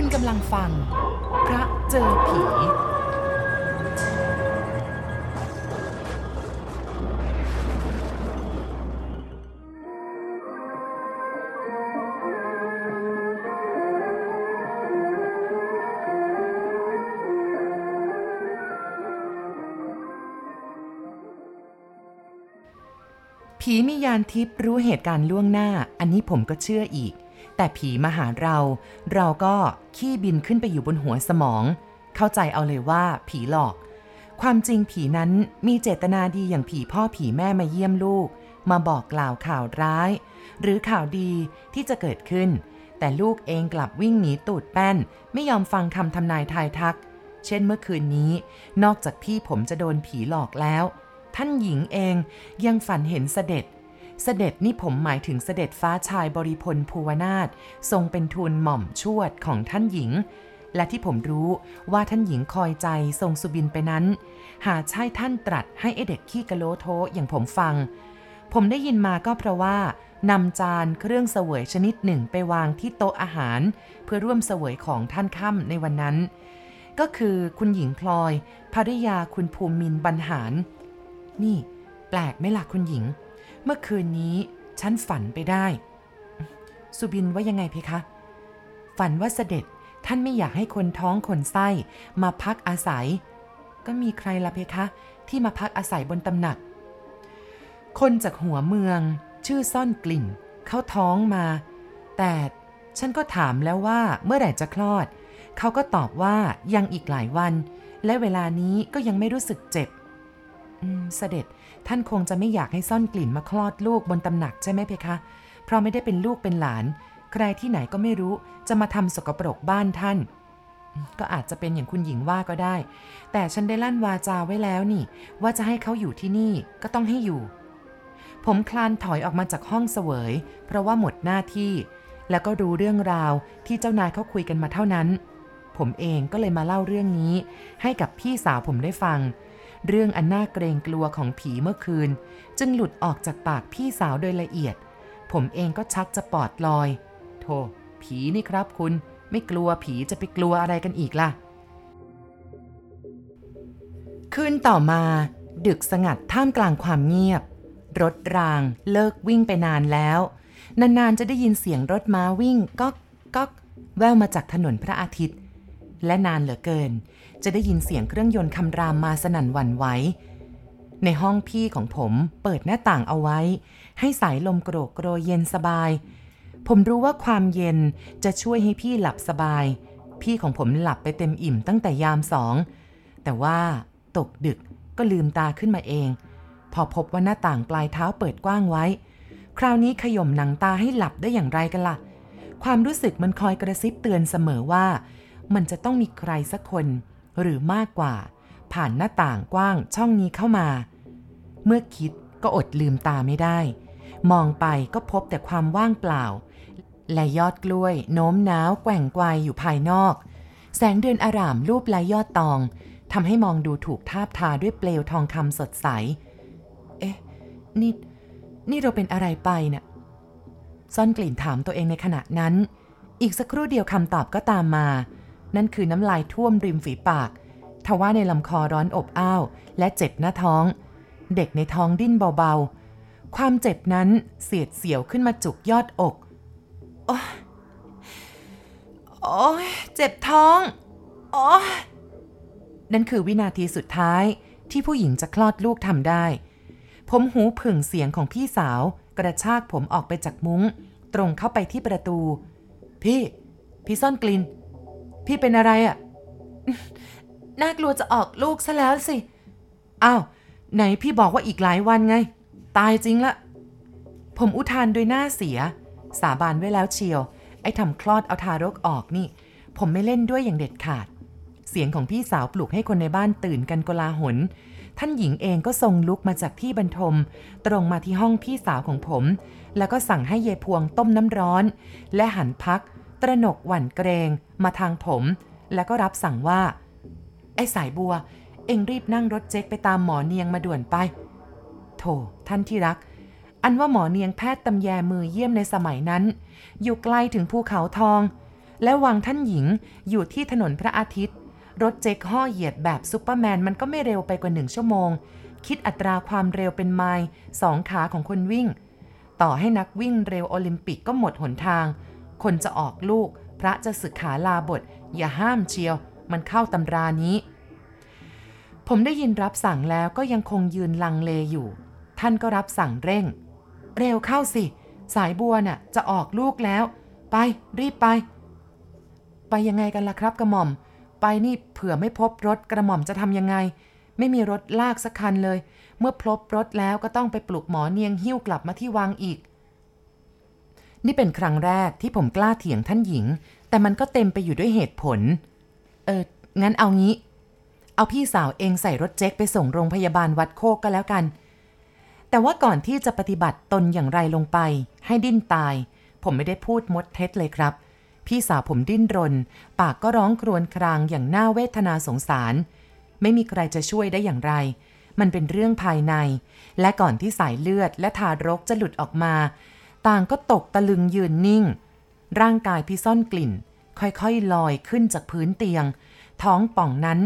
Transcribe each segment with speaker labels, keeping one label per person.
Speaker 1: คุณกำลังฟัง พระเจอผี ผีมียานทิพย์รู้เหตุการณ์ล่วงหน้า อันนี้ผมก็เชื่ออีก แต่ผีมาหาเรา เราก็ขี้บินขึ้นไปอยู่บนหัวสมอง เข้าใจเอาเลยว่าผีหลอก ความจริงผีนั้นมีเจตนาดีอย่างผีพ่อผีแม่มาเยี่ยมลูก มาบอกกล่าวข่าวร้าย หรือข่าวดีที่จะเกิดขึ้น แต่ลูกเองกลับวิ่งหนีตูดแป้น ไม่ยอมฟังคำทำนายทายทัก เช่นเมื่อคืนนี้ นอกจากพี่ผมจะโดนผีหลอกแล้ว ท่านหญิงเองยังฝันเห็นเสด็จ เสด็จนี่ผมหมายถึงเสด็จฟ้าชายบริพลภูวนาถทรงเป็นทูลหม่อมชวดของท่านหญิง และที่ผมรู้ว่าท่านหญิงคอยใจทรงสุบินไปนั้น หาใช่ท่านตรัสให้ไอเด็กขี้กะโลโทอย่างผมฟัง ผมได้ยินมาก็เพราะว่านำจานเครื่องเสวยชนิดหนึ่งไปวางที่โต๊ะอาหาร เพื่อร่วมเสวยของท่านค่ำในวันนั้น ก็คือคุณหญิงพลอยภริยาคุณภูมินบรรหาร นี่ แปลกไหมล่ะคุณหญิง เมื่อคืนนี้ฉันฝันไปได้ สุบินว่ายังไงเพคะ ฝันว่าเสด็จท่านไม่อยากให้คนท้องคนไส้มาพักอาศัย ก็มีใครล่ะเพคะ ที่มาพักอาศัยบนตำหนัก คนจากหัวเมืองชื่อซ่อนกลิ่น เขาท้องมา แต่ฉันก็ถามแล้วว่าเมื่อไหร่จะคลอด เขาก็ตอบว่ายังอีกหลายวัน และเวลานี้ก็ยังไม่รู้สึกเจ็บ เสด็จท่านคงจะไม่อยากให้ซ่อนกลิ่นมาคลอดลูกบนตำหนักใช่ไหมเพคะ เพราะไม่ได้เป็นลูกเป็นหลาน ใครที่ไหนก็ไม่รู้จะมาทำสกปรกบ้านท่าน ก็อาจจะเป็นอย่างคุณหญิงว่าก็ได้ แต่ฉันได้ลั่นวาจาไว้แล้วนี่ ว่าจะให้เขาอยู่ที่นี่ก็ต้องให้อยู่ ผมคลานถอยออกมาจากห้องเสวย เพราะว่าหมดหน้าที่ แล้วก็รู้เรื่องราวที่เจ้านายเขาคุยกันมาเท่านั้น ผมเองก็เลยมาเล่าเรื่องนี้ ให้กับพี่สาวผมได้ฟัง เรื่องอันน่าเกรงกลัวของผีเมื่อคืน จึงหลุดออกจากปากพี่สาวโดยละเอียด ผมเองก็ชักจะปอดลอย โธ่ผีนี่ครับคุณ ไม่กลัวผีจะไปกลัวอะไรกันอีกล่ะ คืนต่อมา ดึกสงัดท่ามกลางความเงียบ รถรางเลิกวิ่งไปนานแล้ว นานๆจะได้ยินเสียงรถม้าวิ่งก๊อกก๊อกแววมาจากถนนพระอาทิตย์ และนานเหลือเกิน จะได้ยินเสียงเครื่องยนต์คำรามมาสนั่นหวั่นไหวในห้องพี่ของผมเปิดหน้าต่างเอาไว้ ให้สายลมโกรกโกรยเย็นสบาย ผมรู้ว่าความเย็นจะช่วยให้พี่หลับสบาย พี่ของผมหลับไปเต็มอิ่มตั้งแต่ยามสอง แต่ว่าตกดึกก็ลืมตาขึ้นมาเอง พอพบว่าหน้าต่างปลายเท้าเปิดกว้างไว้ คราวนี้ขย่มหนังตาให้หลับได้อย่างไรกันล่ะ ความรู้สึกมันคอยกระซิบเตือนเสมอว่า มันจะต้องมีใครสักคน หรือมากกว่า ผ่านหน้าต่างกว้างช่องนี้เข้ามา เมื่อคิดก็อดลืมตาไม่ได้ มองไปก็พบแต่ความว่างเปล่า และยอดกล้วย โน้มน้าวแกว่งไกวอยู่ภายนอก แสงเดือนอารามรูปลายยอดตองทำให้มองดูถูกทาบทาด้วยเปลวทองคำสดใส เอ๊ะ นี่ นี่เราเป็นอะไรไปเนะ่ะซ่อนกลิ่นถามตัวเองในขณะนั้น อีกสักครู่เดียวคำตอบก็ตามมา นั่นคือน้ำลายท่วมริมฝีปาก ทว่าในลำคอร้อนอบอ้าว และเจ็บหน้าท้อง เด็กในท้องดิ้นเบาๆ ความเจ็บนั้นเสียดเสียวขึ้นมาจุกยอดอก โอ้ยโอ้ยเจ็บท้องโอ้ยนั่นคือวินาทีสุดท้ายที่ผู้หญิงจะคลอดลูกทำได้ ผมหูผึ่งเสียงของพี่สาว กระชากผมออกไปจากมุง้ง ตรงเข้าไปที่ประตู พี่ พี่ซ่อนกลิน พี่เป็นอะไรอะ่ะ น่ากลัวจะออกลูกซะแล้วสิอ้าวไหนพี่บอกว่าอีกหลายวันไง ตายจริงละ ผมอุทานโดยหน้าเสีย สาบานไว้แล้วเชียว ไอ้ทำคลอดเอาทารกออกนี่ ผมไม่เล่นด้วยอย่างเด็ดขาด เสียงของพี่สาวปลุกให้คนในบ้านตื่นกันกลาหน ท่านหญิงเองก็ทรงลุกมาจากที่บรรทม ตรงมาที่ห้องพี่สาวของผม แล้วก็สั่งให้เยพวงต้มน้ำร้อน และหันพัก ตระหนกหวั่นเกรงมาทางผม แล้วก็รับสั่งว่า ไอ้สายบัว เอ็งรีบนั่งรถเจ๊กไปตามหมอเนียงมาด่วนไป โถท่านที่รัก อันว่าหมอเนียงแพทย์ตำแยมือเยี่ยมในสมัยนั้น อยู่ไกลถึงภูเขาทอง และวังท่านหญิงอยู่ที่ถนนพระอาทิตย์ รถเจ๊กห้อเหยียดแบบซูเปอร์แมนมันก็ไม่เร็วไปกว่าหนึ่งชั่วโมง คิดอัตราความเร็วเป็นไมล์สองขาของคนวิ่ง ต่อให้นักวิ่งเร็วโอลิมปิกก็หมดหนทาง คนจะออกลูก พระจะสึกขาลาบท อย่าห้ามเชียว มันเข้าตำรานี้ ผมได้ยินรับสั่งแล้วก็ยังคงยืนลังเลอยู่ ท่านก็รับสั่งเร่ง เร็วเข้าสิ สายบัวน่ะจะออกลูกแล้ว ไปรีบไป ไปยังไงกันล่ะครับกระหม่อม ไปนี่เผื่อไม่พบรถกระหม่อมจะทำยังไง ไม่มีรถลากสักคันเลย เมื่อพบรถแล้วก็ต้องไปปลุกหมอเนียงหิ้วกลับมาที่วังอีก นี่เป็นครั้งแรกที่ผมกล้าเถียงท่านหญิง แต่มันก็เต็มไปอยู่ด้วยเหตุผล เออ งั้นเอางี้ เอาพี่สาวเองใส่รถเจ๊กไปส่งโรงพยาบาลวัดโคกก็แล้วกัน แต่ว่าก่อนที่จะปฏิบัติตนอย่างไรลงไป ให้ดิ้นตาย ผมไม่ได้พูดมดเท็จเลยครับ พี่สาวผมดิ้นรน ปากก็ร้องครวญครางอย่างน่าเวทนาสงสาร ไม่มีใครจะช่วยได้อย่างไร มันเป็นเรื่องภายใน และก่อนที่สายเลือดและทารกจะหลุดออกมา ต่างก็ตกตะลึงยืนนิ่ง ร่างกายพี่ซ่อนกลิ่น ค่อยๆลอยขึ้นจากพื้นเตียง ท้องป่องนั้น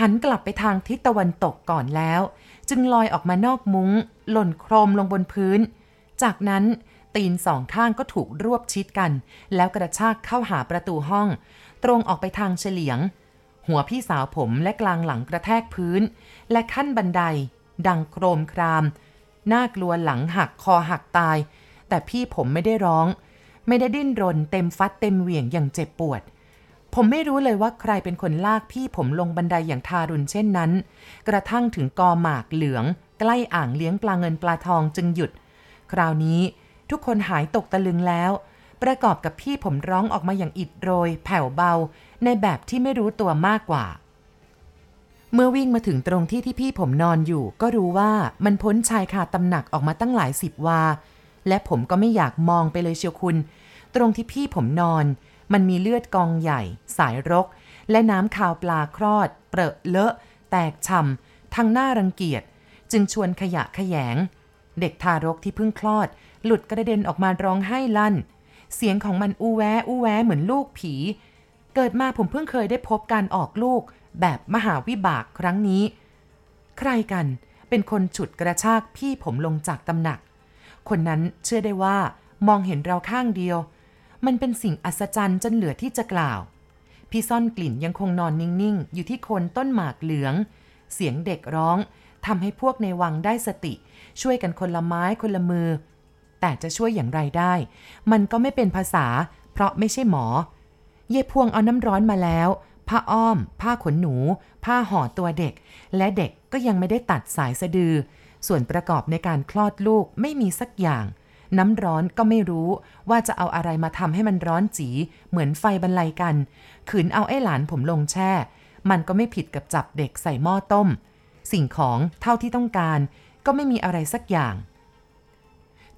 Speaker 1: หันกลับไปทางทิศตะวันตกก่อนแล้ว จึงลอยออกมานอกมุง้ง หล่นโครมลงบนพื้น จากนั้นตีนสองข้างก็ถูกรวบชิดกัน แล้วกระชากเข้าหาประตูห้อง ตรงออกไปทางเฉลียง หัวพี่สาวผมและกลางหลังกระแทกพื้น และขั้นบันได ดังโครมคราม น่ากลัวหลังหักคอหักตาย แต่พี่ผมไม่ได้ร้อง ไม่ได้ดิ้นรน เต็มฟัดเต็มเหวี่ยงอย่างเจ็บปวด ผมไม่รู้เลยว่าใครเป็นคนลากพี่ผมลงบันไดอย่างทารุณเช่นนั้น กระทั่งถึงกอหมากเหลือง ใกล้อ่างเลี้ยงปลาเงินปลาทองจึงหยุด คราวนี้ทุกคนหายตกตะลึงแล้ว ประกอบกับพี่ผมร้องออกมาอย่างอิดโรย แผ่วเบา ในแบบที่ไม่รู้ตัวมากกว่าเมื่อวิ่งมาถึงตรงที่ที่พี่ผมนอนอยู่ ก็รู้ว่ามันพ้นชายคาตำหนักออกมาตั้งหลายสิบวา และผมก็ไม่อยากมองไปเลยเชียวคุณ ตรงที่พี่ผมนอน มันมีเลือดกองใหญ่ สายรก และน้ำคาวปลาคลอด เปรอะเลอะ แตกช่ำทางหน้ารังเกียจ จึงชวนขยะขยง เด็กทารกที่เพิ่งคลอด หลุดกระเด็นออกมาร้องไห้ลั่น เสียงของมันอู้แวอู้แวเหมือนลูกผี เกิดมาผมเพิ่งเคยได้พบการออกลูก แบบมหาวิบากครั้งนี้ ใครกันเป็นคนฉุดกระชากพี่ผมลงจากตำหนัก คนนั้นเชื่อได้ว่ามองเห็นเราข้างเดียว มันเป็นสิ่งอัศจรรย์จนเหลือที่จะกล่าว พี่ซ่อนกลิ่นยังคงนอนนิ่งๆ อยู่ที่โคนต้นหมากเหลือง เสียงเด็กร้องทำให้พวกในวังได้สติ ช่วยกันคนละไม้คนละมือ แต่จะช่วยอย่างไรได้ มันก็ไม่เป็นภาษา เพราะไม่ใช่หมอ เย่พวงเอาน้ำร้อนมาแล้ว ผ้าอ้อม ผ้าขนหนู ผ้าห่อตัวเด็ก และเด็กก็ยังไม่ได้ตัดสายสะดือ ส่วนประกอบในการคลอดลูกไม่มีสักอย่าง น้ำร้อนก็ไม่รู้ว่าจะเอาอะไรมาทำให้มันร้อนจีเหมือนไฟบรรลัยกัน ขืนเอาไอ้หลานผมลงแช่ มันก็ไม่ผิดกับจับเด็กใส่หม้อต้ม สิ่งของเท่าที่ต้องการ ก็ไม่มีอะไรสักอย่าง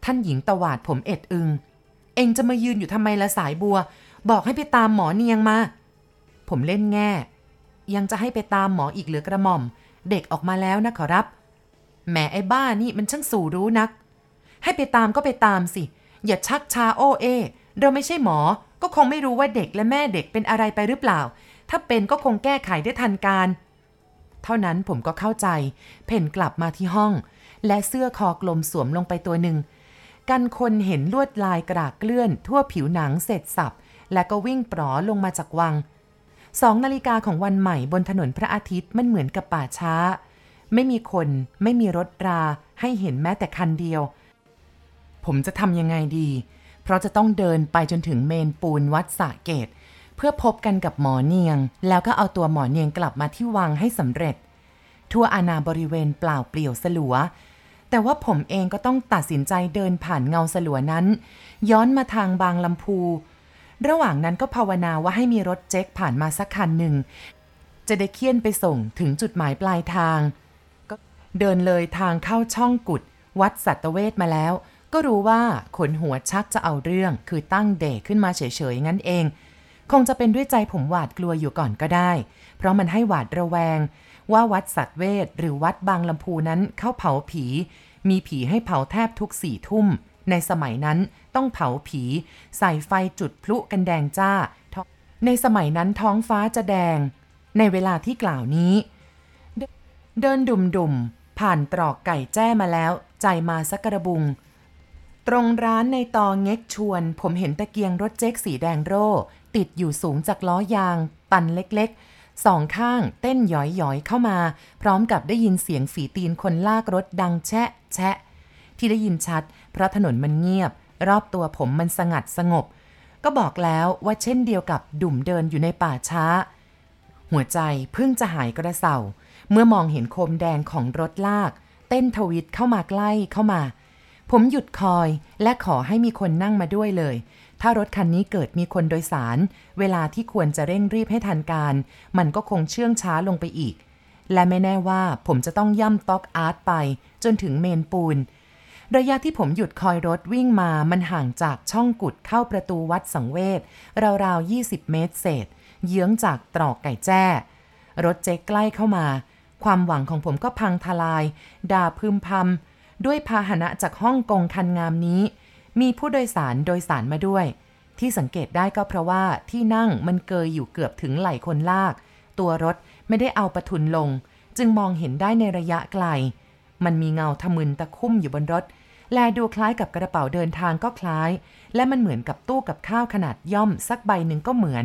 Speaker 1: ท่านหญิงตวาดผมเอ็ดอึง เองจะมายืนอยู่ทำไมละสายบัว บอกให้ไปตามหมอเนียงมา ผมเล่นแง่ ยังจะให้ไปตามหมออีกเหลือกระหม่อม เด็กออกมาแล้วนะขอรับ แหมไอ้บ้านี่มันช่างสู่รู้นัก ให้ไปตามก็ไปตามสิ อย่าชักชาโอเอ เราไม่ใช่หมอ ก็คงไม่รู้ว่าเด็กและแม่เด็กเป็นอะไรไปหรือเปล่า ถ้าเป็นก็คงแก้ไขได้ทันการ เท่านั้นผมก็เข้าใจ เพ่นกลับมาที่ห้อง และเสื้อคอกลมสวมลงไปตัวหนึ่ง กันคนเห็นลวดลายกระดากเลื่อน ทั่วผิวหนังเสร็จสับ และก็วิ่งปลอลงมาจากวังสองนาฬิกาของวันใหม่บนถนนพระอาทิตย์มันเหมือนกับป่าช้า ไม่มีคน ไม่มีรถราให้เห็นแม้แต่คันเดียว ผมจะทำยังไงดี เพราะจะต้องเดินไปจนถึงเมนปูนวัดสะเกต เพื่อพบกันกับหมอเนียง แล้วก็เอาตัวหมอเนียงกลับมาที่วังให้สำเร็จ ทั่วอาณาบริเวณเปล่าเปลี่ยวสลัว แต่ว่าผมเองก็ต้องตัดสินใจเดินผ่านเงาสลัวนั้น ย้อนมาทางบางลำพู ระหว่างนั้นก็ภาวนาว่าให้มีรถเจ็กผ่านมาสักคันหนึ่งจะได้เคี่ยนไปส่งถึงจุดหมายปลายทาง เดินเลยทางเข้าช่องกุด วัดสัตเวชมาแล้ว ก็รู้ว่าขนหัวชักจะเอาเรื่อง คือตั้งเดกขึ้นมาเฉยๆงั้นเอง คงจะเป็นด้วยใจผมหวาดกลัวอยู่ก่อนก็ได้ เพราะมันให้หวาดระแวง ว่าวัดสัตวเวชหรือวัดบางลำพูนั้นเข้าเผาผี มีผีให้เผาแทบทุกสี่ทุ่ม ในสมัยนั้นต้องเผาผี ใส่ไฟจุดพลุกันแดงจ้า ในสมัยนั้นท้องฟ้าจะแดง ในเวลาที่กล่าวนี้ เดินดุ่มๆ ผ่านตรอกไก่แจ้มาแล้ว ใจมาสักกระบุง ตรงร้านในตอเง็กชวน ผมเห็นตะเกียงรถเจ๊กสีแดงโร่ ติดอยู่สูงจากล้อยาง ตันเล็กๆ สองข้างเต้นหยอยๆเข้ามา พร้อมกับได้ยินเสียงฝีตีนคนลากรถดังแชะแชะ ที่ได้ยินชัด เพราะถนนมันเงียบ รอบตัวผมมันสงัดสงบ ก็บอกแล้วว่าเช่นเดียวกับดุ่มเดินอยู่ในป่าช้า หัวใจเพิ่งจะหายกระเซา เมื่อมองเห็นโคมแดงของรถลาก เต้นทวิตเข้ามาใกล้เข้ามา ผมหยุดคอยและขอให้มีคนนั่งมาด้วยเลย ถ้ารถคันนี้เกิดมีคนโดยสาร เวลาที่ควรจะเร่งรีบให้ทันการ มันก็คงเชื่องช้าลงไปอีก และไม่แน่ว่าผมจะต้องย่ำต็อกอาร์ตไป จนถึงเมนปูนระยะที่ผมหยุดคอยรถวิ่งมามันห่างจากช่องกุดเข้าประตูวัดสังเวชราวๆ 20 เมตรเศษ เยื้องจากตรอกไก่แจ้ รถเจ๊กใกล้เข้ามา ความหวังของผมก็พังทลาย ด่าพึมพำด้วยพาหนะจากฮ่องกงคันงามนี้ มีผู้โดยสารโดยสารมาด้วย ที่สังเกตได้ก็เพราะว่าที่นั่งมันเกยอยู่เกือบถึงไหล่คนลาก ตัวรถไม่ได้เอาประทุนลง จึงมองเห็นได้ในระยะไกล มันมีเงาทะมึนตะคุ่มอยู่บนรถ แลดูคล้ายกับกระเป๋าเดินทางก็คล้าย และมันเหมือนกับตู้กับข้าวขนาดย่อมสักใบหนึ่งก็เหมือน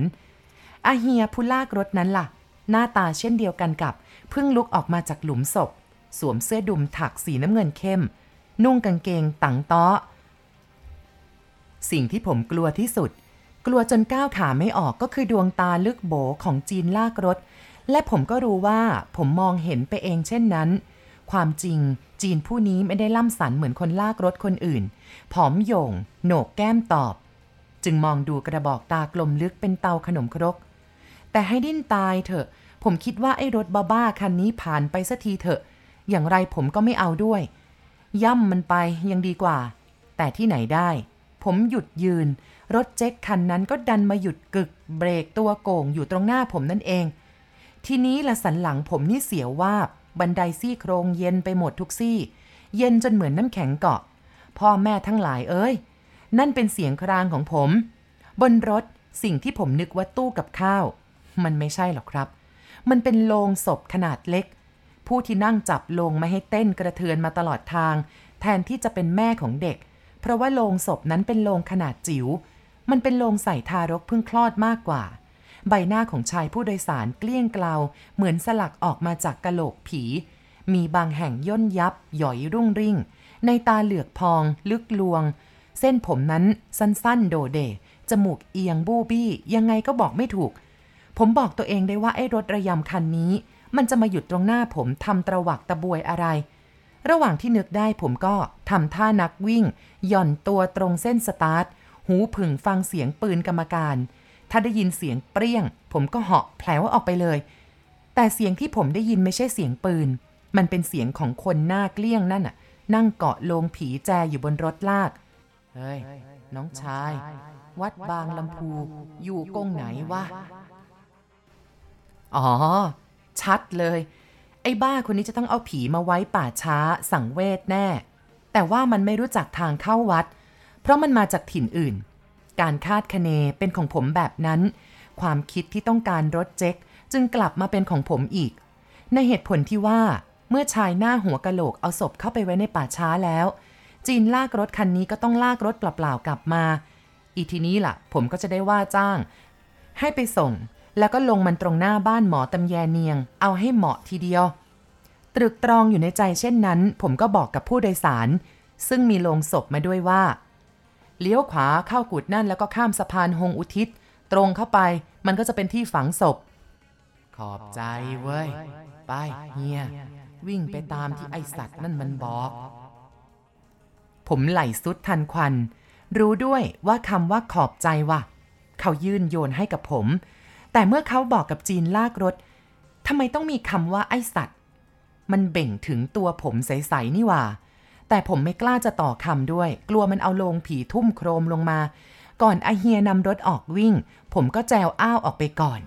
Speaker 1: อาเฮียผู้ลากรถนั้นล่ะ หน้าตาเช่นเดียวกันกับ เพิ่งลุกออกมาจากหลุมศพ สวมเสื้อดุมถักสีน้ำเงินเข้ม นุ่งกางเกงตังต้อสิ่งที่ผมกลัวที่สุด กลัวจนก้าวขาไม่ออกก็คือดวงตาลึกโบของจีนลากรถ และผมก็รู้ว่าผมมองเห็นไปเองเช่นนั้น ความจริงจีนผู้นี้ไม่ได้ล่ำสันเหมือนคนลากรถคนอื่น ผอมโยงโหนกแก้มตอบ จึงมองดูกระบอกตากลมลึกเป็นเตาขนมครก แต่ให้ดิ้นตายเถอะ ผมคิดว่าไอ้รถบ้าๆคันนี้ผ่านไปสักทีเถอะ อย่างไรผมก็ไม่เอาด้วย ย่ำมันไปยังดีกว่า แต่ที่ไหนได้ ผมหยุดยืน รถเจ๊กคันนั้นก็ดันมาหยุดกึก เบรกตัวโก่งอยู่ตรงหน้าผมนั่นเอง ทีนี้ละสันหลังผมนี่เสียววาบ บันไดซี่โครงเย็นไปหมดทุกซี่ เย็นจนเหมือนน้ำแข็งเกาะ พ่อแม่ทั้งหลายเอ้ย นั่นเป็นเสียงครางของผม บนรถสิ่งที่ผมนึกว่าตู้กับข้าว มันไม่ใช่หรอกครับ มันเป็นโลงศพขนาดเล็ก ผู้ที่นั่งจับโลงไม่ให้เต้นกระเทือนมาตลอดทาง แทนที่จะเป็นแม่ของเด็ก เพราะว่าโลงศพนั้นเป็นโลงขนาดจิ๋ว มันเป็นโลงใส่ทารกเพิ่งคลอดมากกว่า ใบหน้าของชายผู้โดยสารเกลี้ยงเกลา เหมือนสลักออกมาจากกะโหลกผี มีบางแห่งย่นยับ หย่อยรุ่งริ่ง ในตาเหลือกพอง ลึกลวง เส้นผมนั้นสั้นๆ โดเดจมูกเอียงบูบี้ยังไงก็บอกไม่ถูก ผมบอกตัวเองได้ว่าไอ้รถระยำคันนี้ มันจะมาหยุดตรงหน้าผมทำตระหวักตะบวยอะไร ระหว่างที่นึกได้ผมก็ทำท่านักวิ่ง หย่อนตัวตรงเส้นสตาร์ท หูผึ่งฟังเสียงปืนกรรมการ ถ้าได้ยินเสียงเปรี้ยง ผมก็เหาะแผลวออกไปเลย แต่เสียงที่ผมได้ยินไม่ใช่เสียงปืน มันเป็นเสียงของคนหน้าเกลี้ยงนั่นน่ะ นั่งเกาะโลงผีแจอยู่บนรถลาก เฮ้ย น้องชาย วัดบางลำพู อยู่กงไหนวะ อ๋อ ชัดเลย ไอ้บ้าคนนี้จะต้องเอาผีมาไว้ป่าช้าสังเวชแน่ แต่ว่ามันไม่รู้จักทางเข้าวัด เพราะมันมาจากถิ่นอื่น การคาดคะเนเป็นของผมแบบนั้น ความคิดที่ต้องการรถเจ๊กจึงกลับมาเป็นของผมอีก ในเหตุผลที่ว่าเมื่อชายหน้าหัวกะโหลกเอาศพเข้าไปไว้ในป่าช้าแล้ว จีนลากรถคันนี้ก็ต้องลากรถเปล่าๆกลับมา อีทีนี้ล่ะ ผมก็จะได้ว่าจ้าง ให้ไปส่ง แล้วก็ลงมันตรงหน้าบ้านหมอตำแยเนียง เอาให้เหมาะทีเดียว ตรึกตรองอยู่ในใจเช่นนั้น ผมก็บอกกับผู้โดยสาร ซึ่งมีโลงศพมาด้วยว่า เลี้ยวขวาเข้ากุดนั่นแล้วก็ข้ามสะพานหงอุทิศ ตรงเข้าไปมันก็จะเป็นที่ฝังศพ ขอบใจเว้ย ไปเฮีย วิ่งไปตามที่ไอสัตว์นั่นมันบอก ผมไหลสุดทันควัน รู้ด้วยว่าคำว่าขอบใจว่ะ เขายื่นโยนให้กับผม แต่เมื่อเขาบอกกับจีนลากรถทำไมต้องมีคำว่าไอสัตว์ มันเบ่งถึงตัวผมใสๆนี่ว่า แต่ผมไม่กล้าจะต่อคำด้วย กลัวมันเอาลงผีทุ่มโครมลงมา ก่อนไอเฮียนำรถออกวิ่ง ผมก็แจวอ้าวออกไปก่อน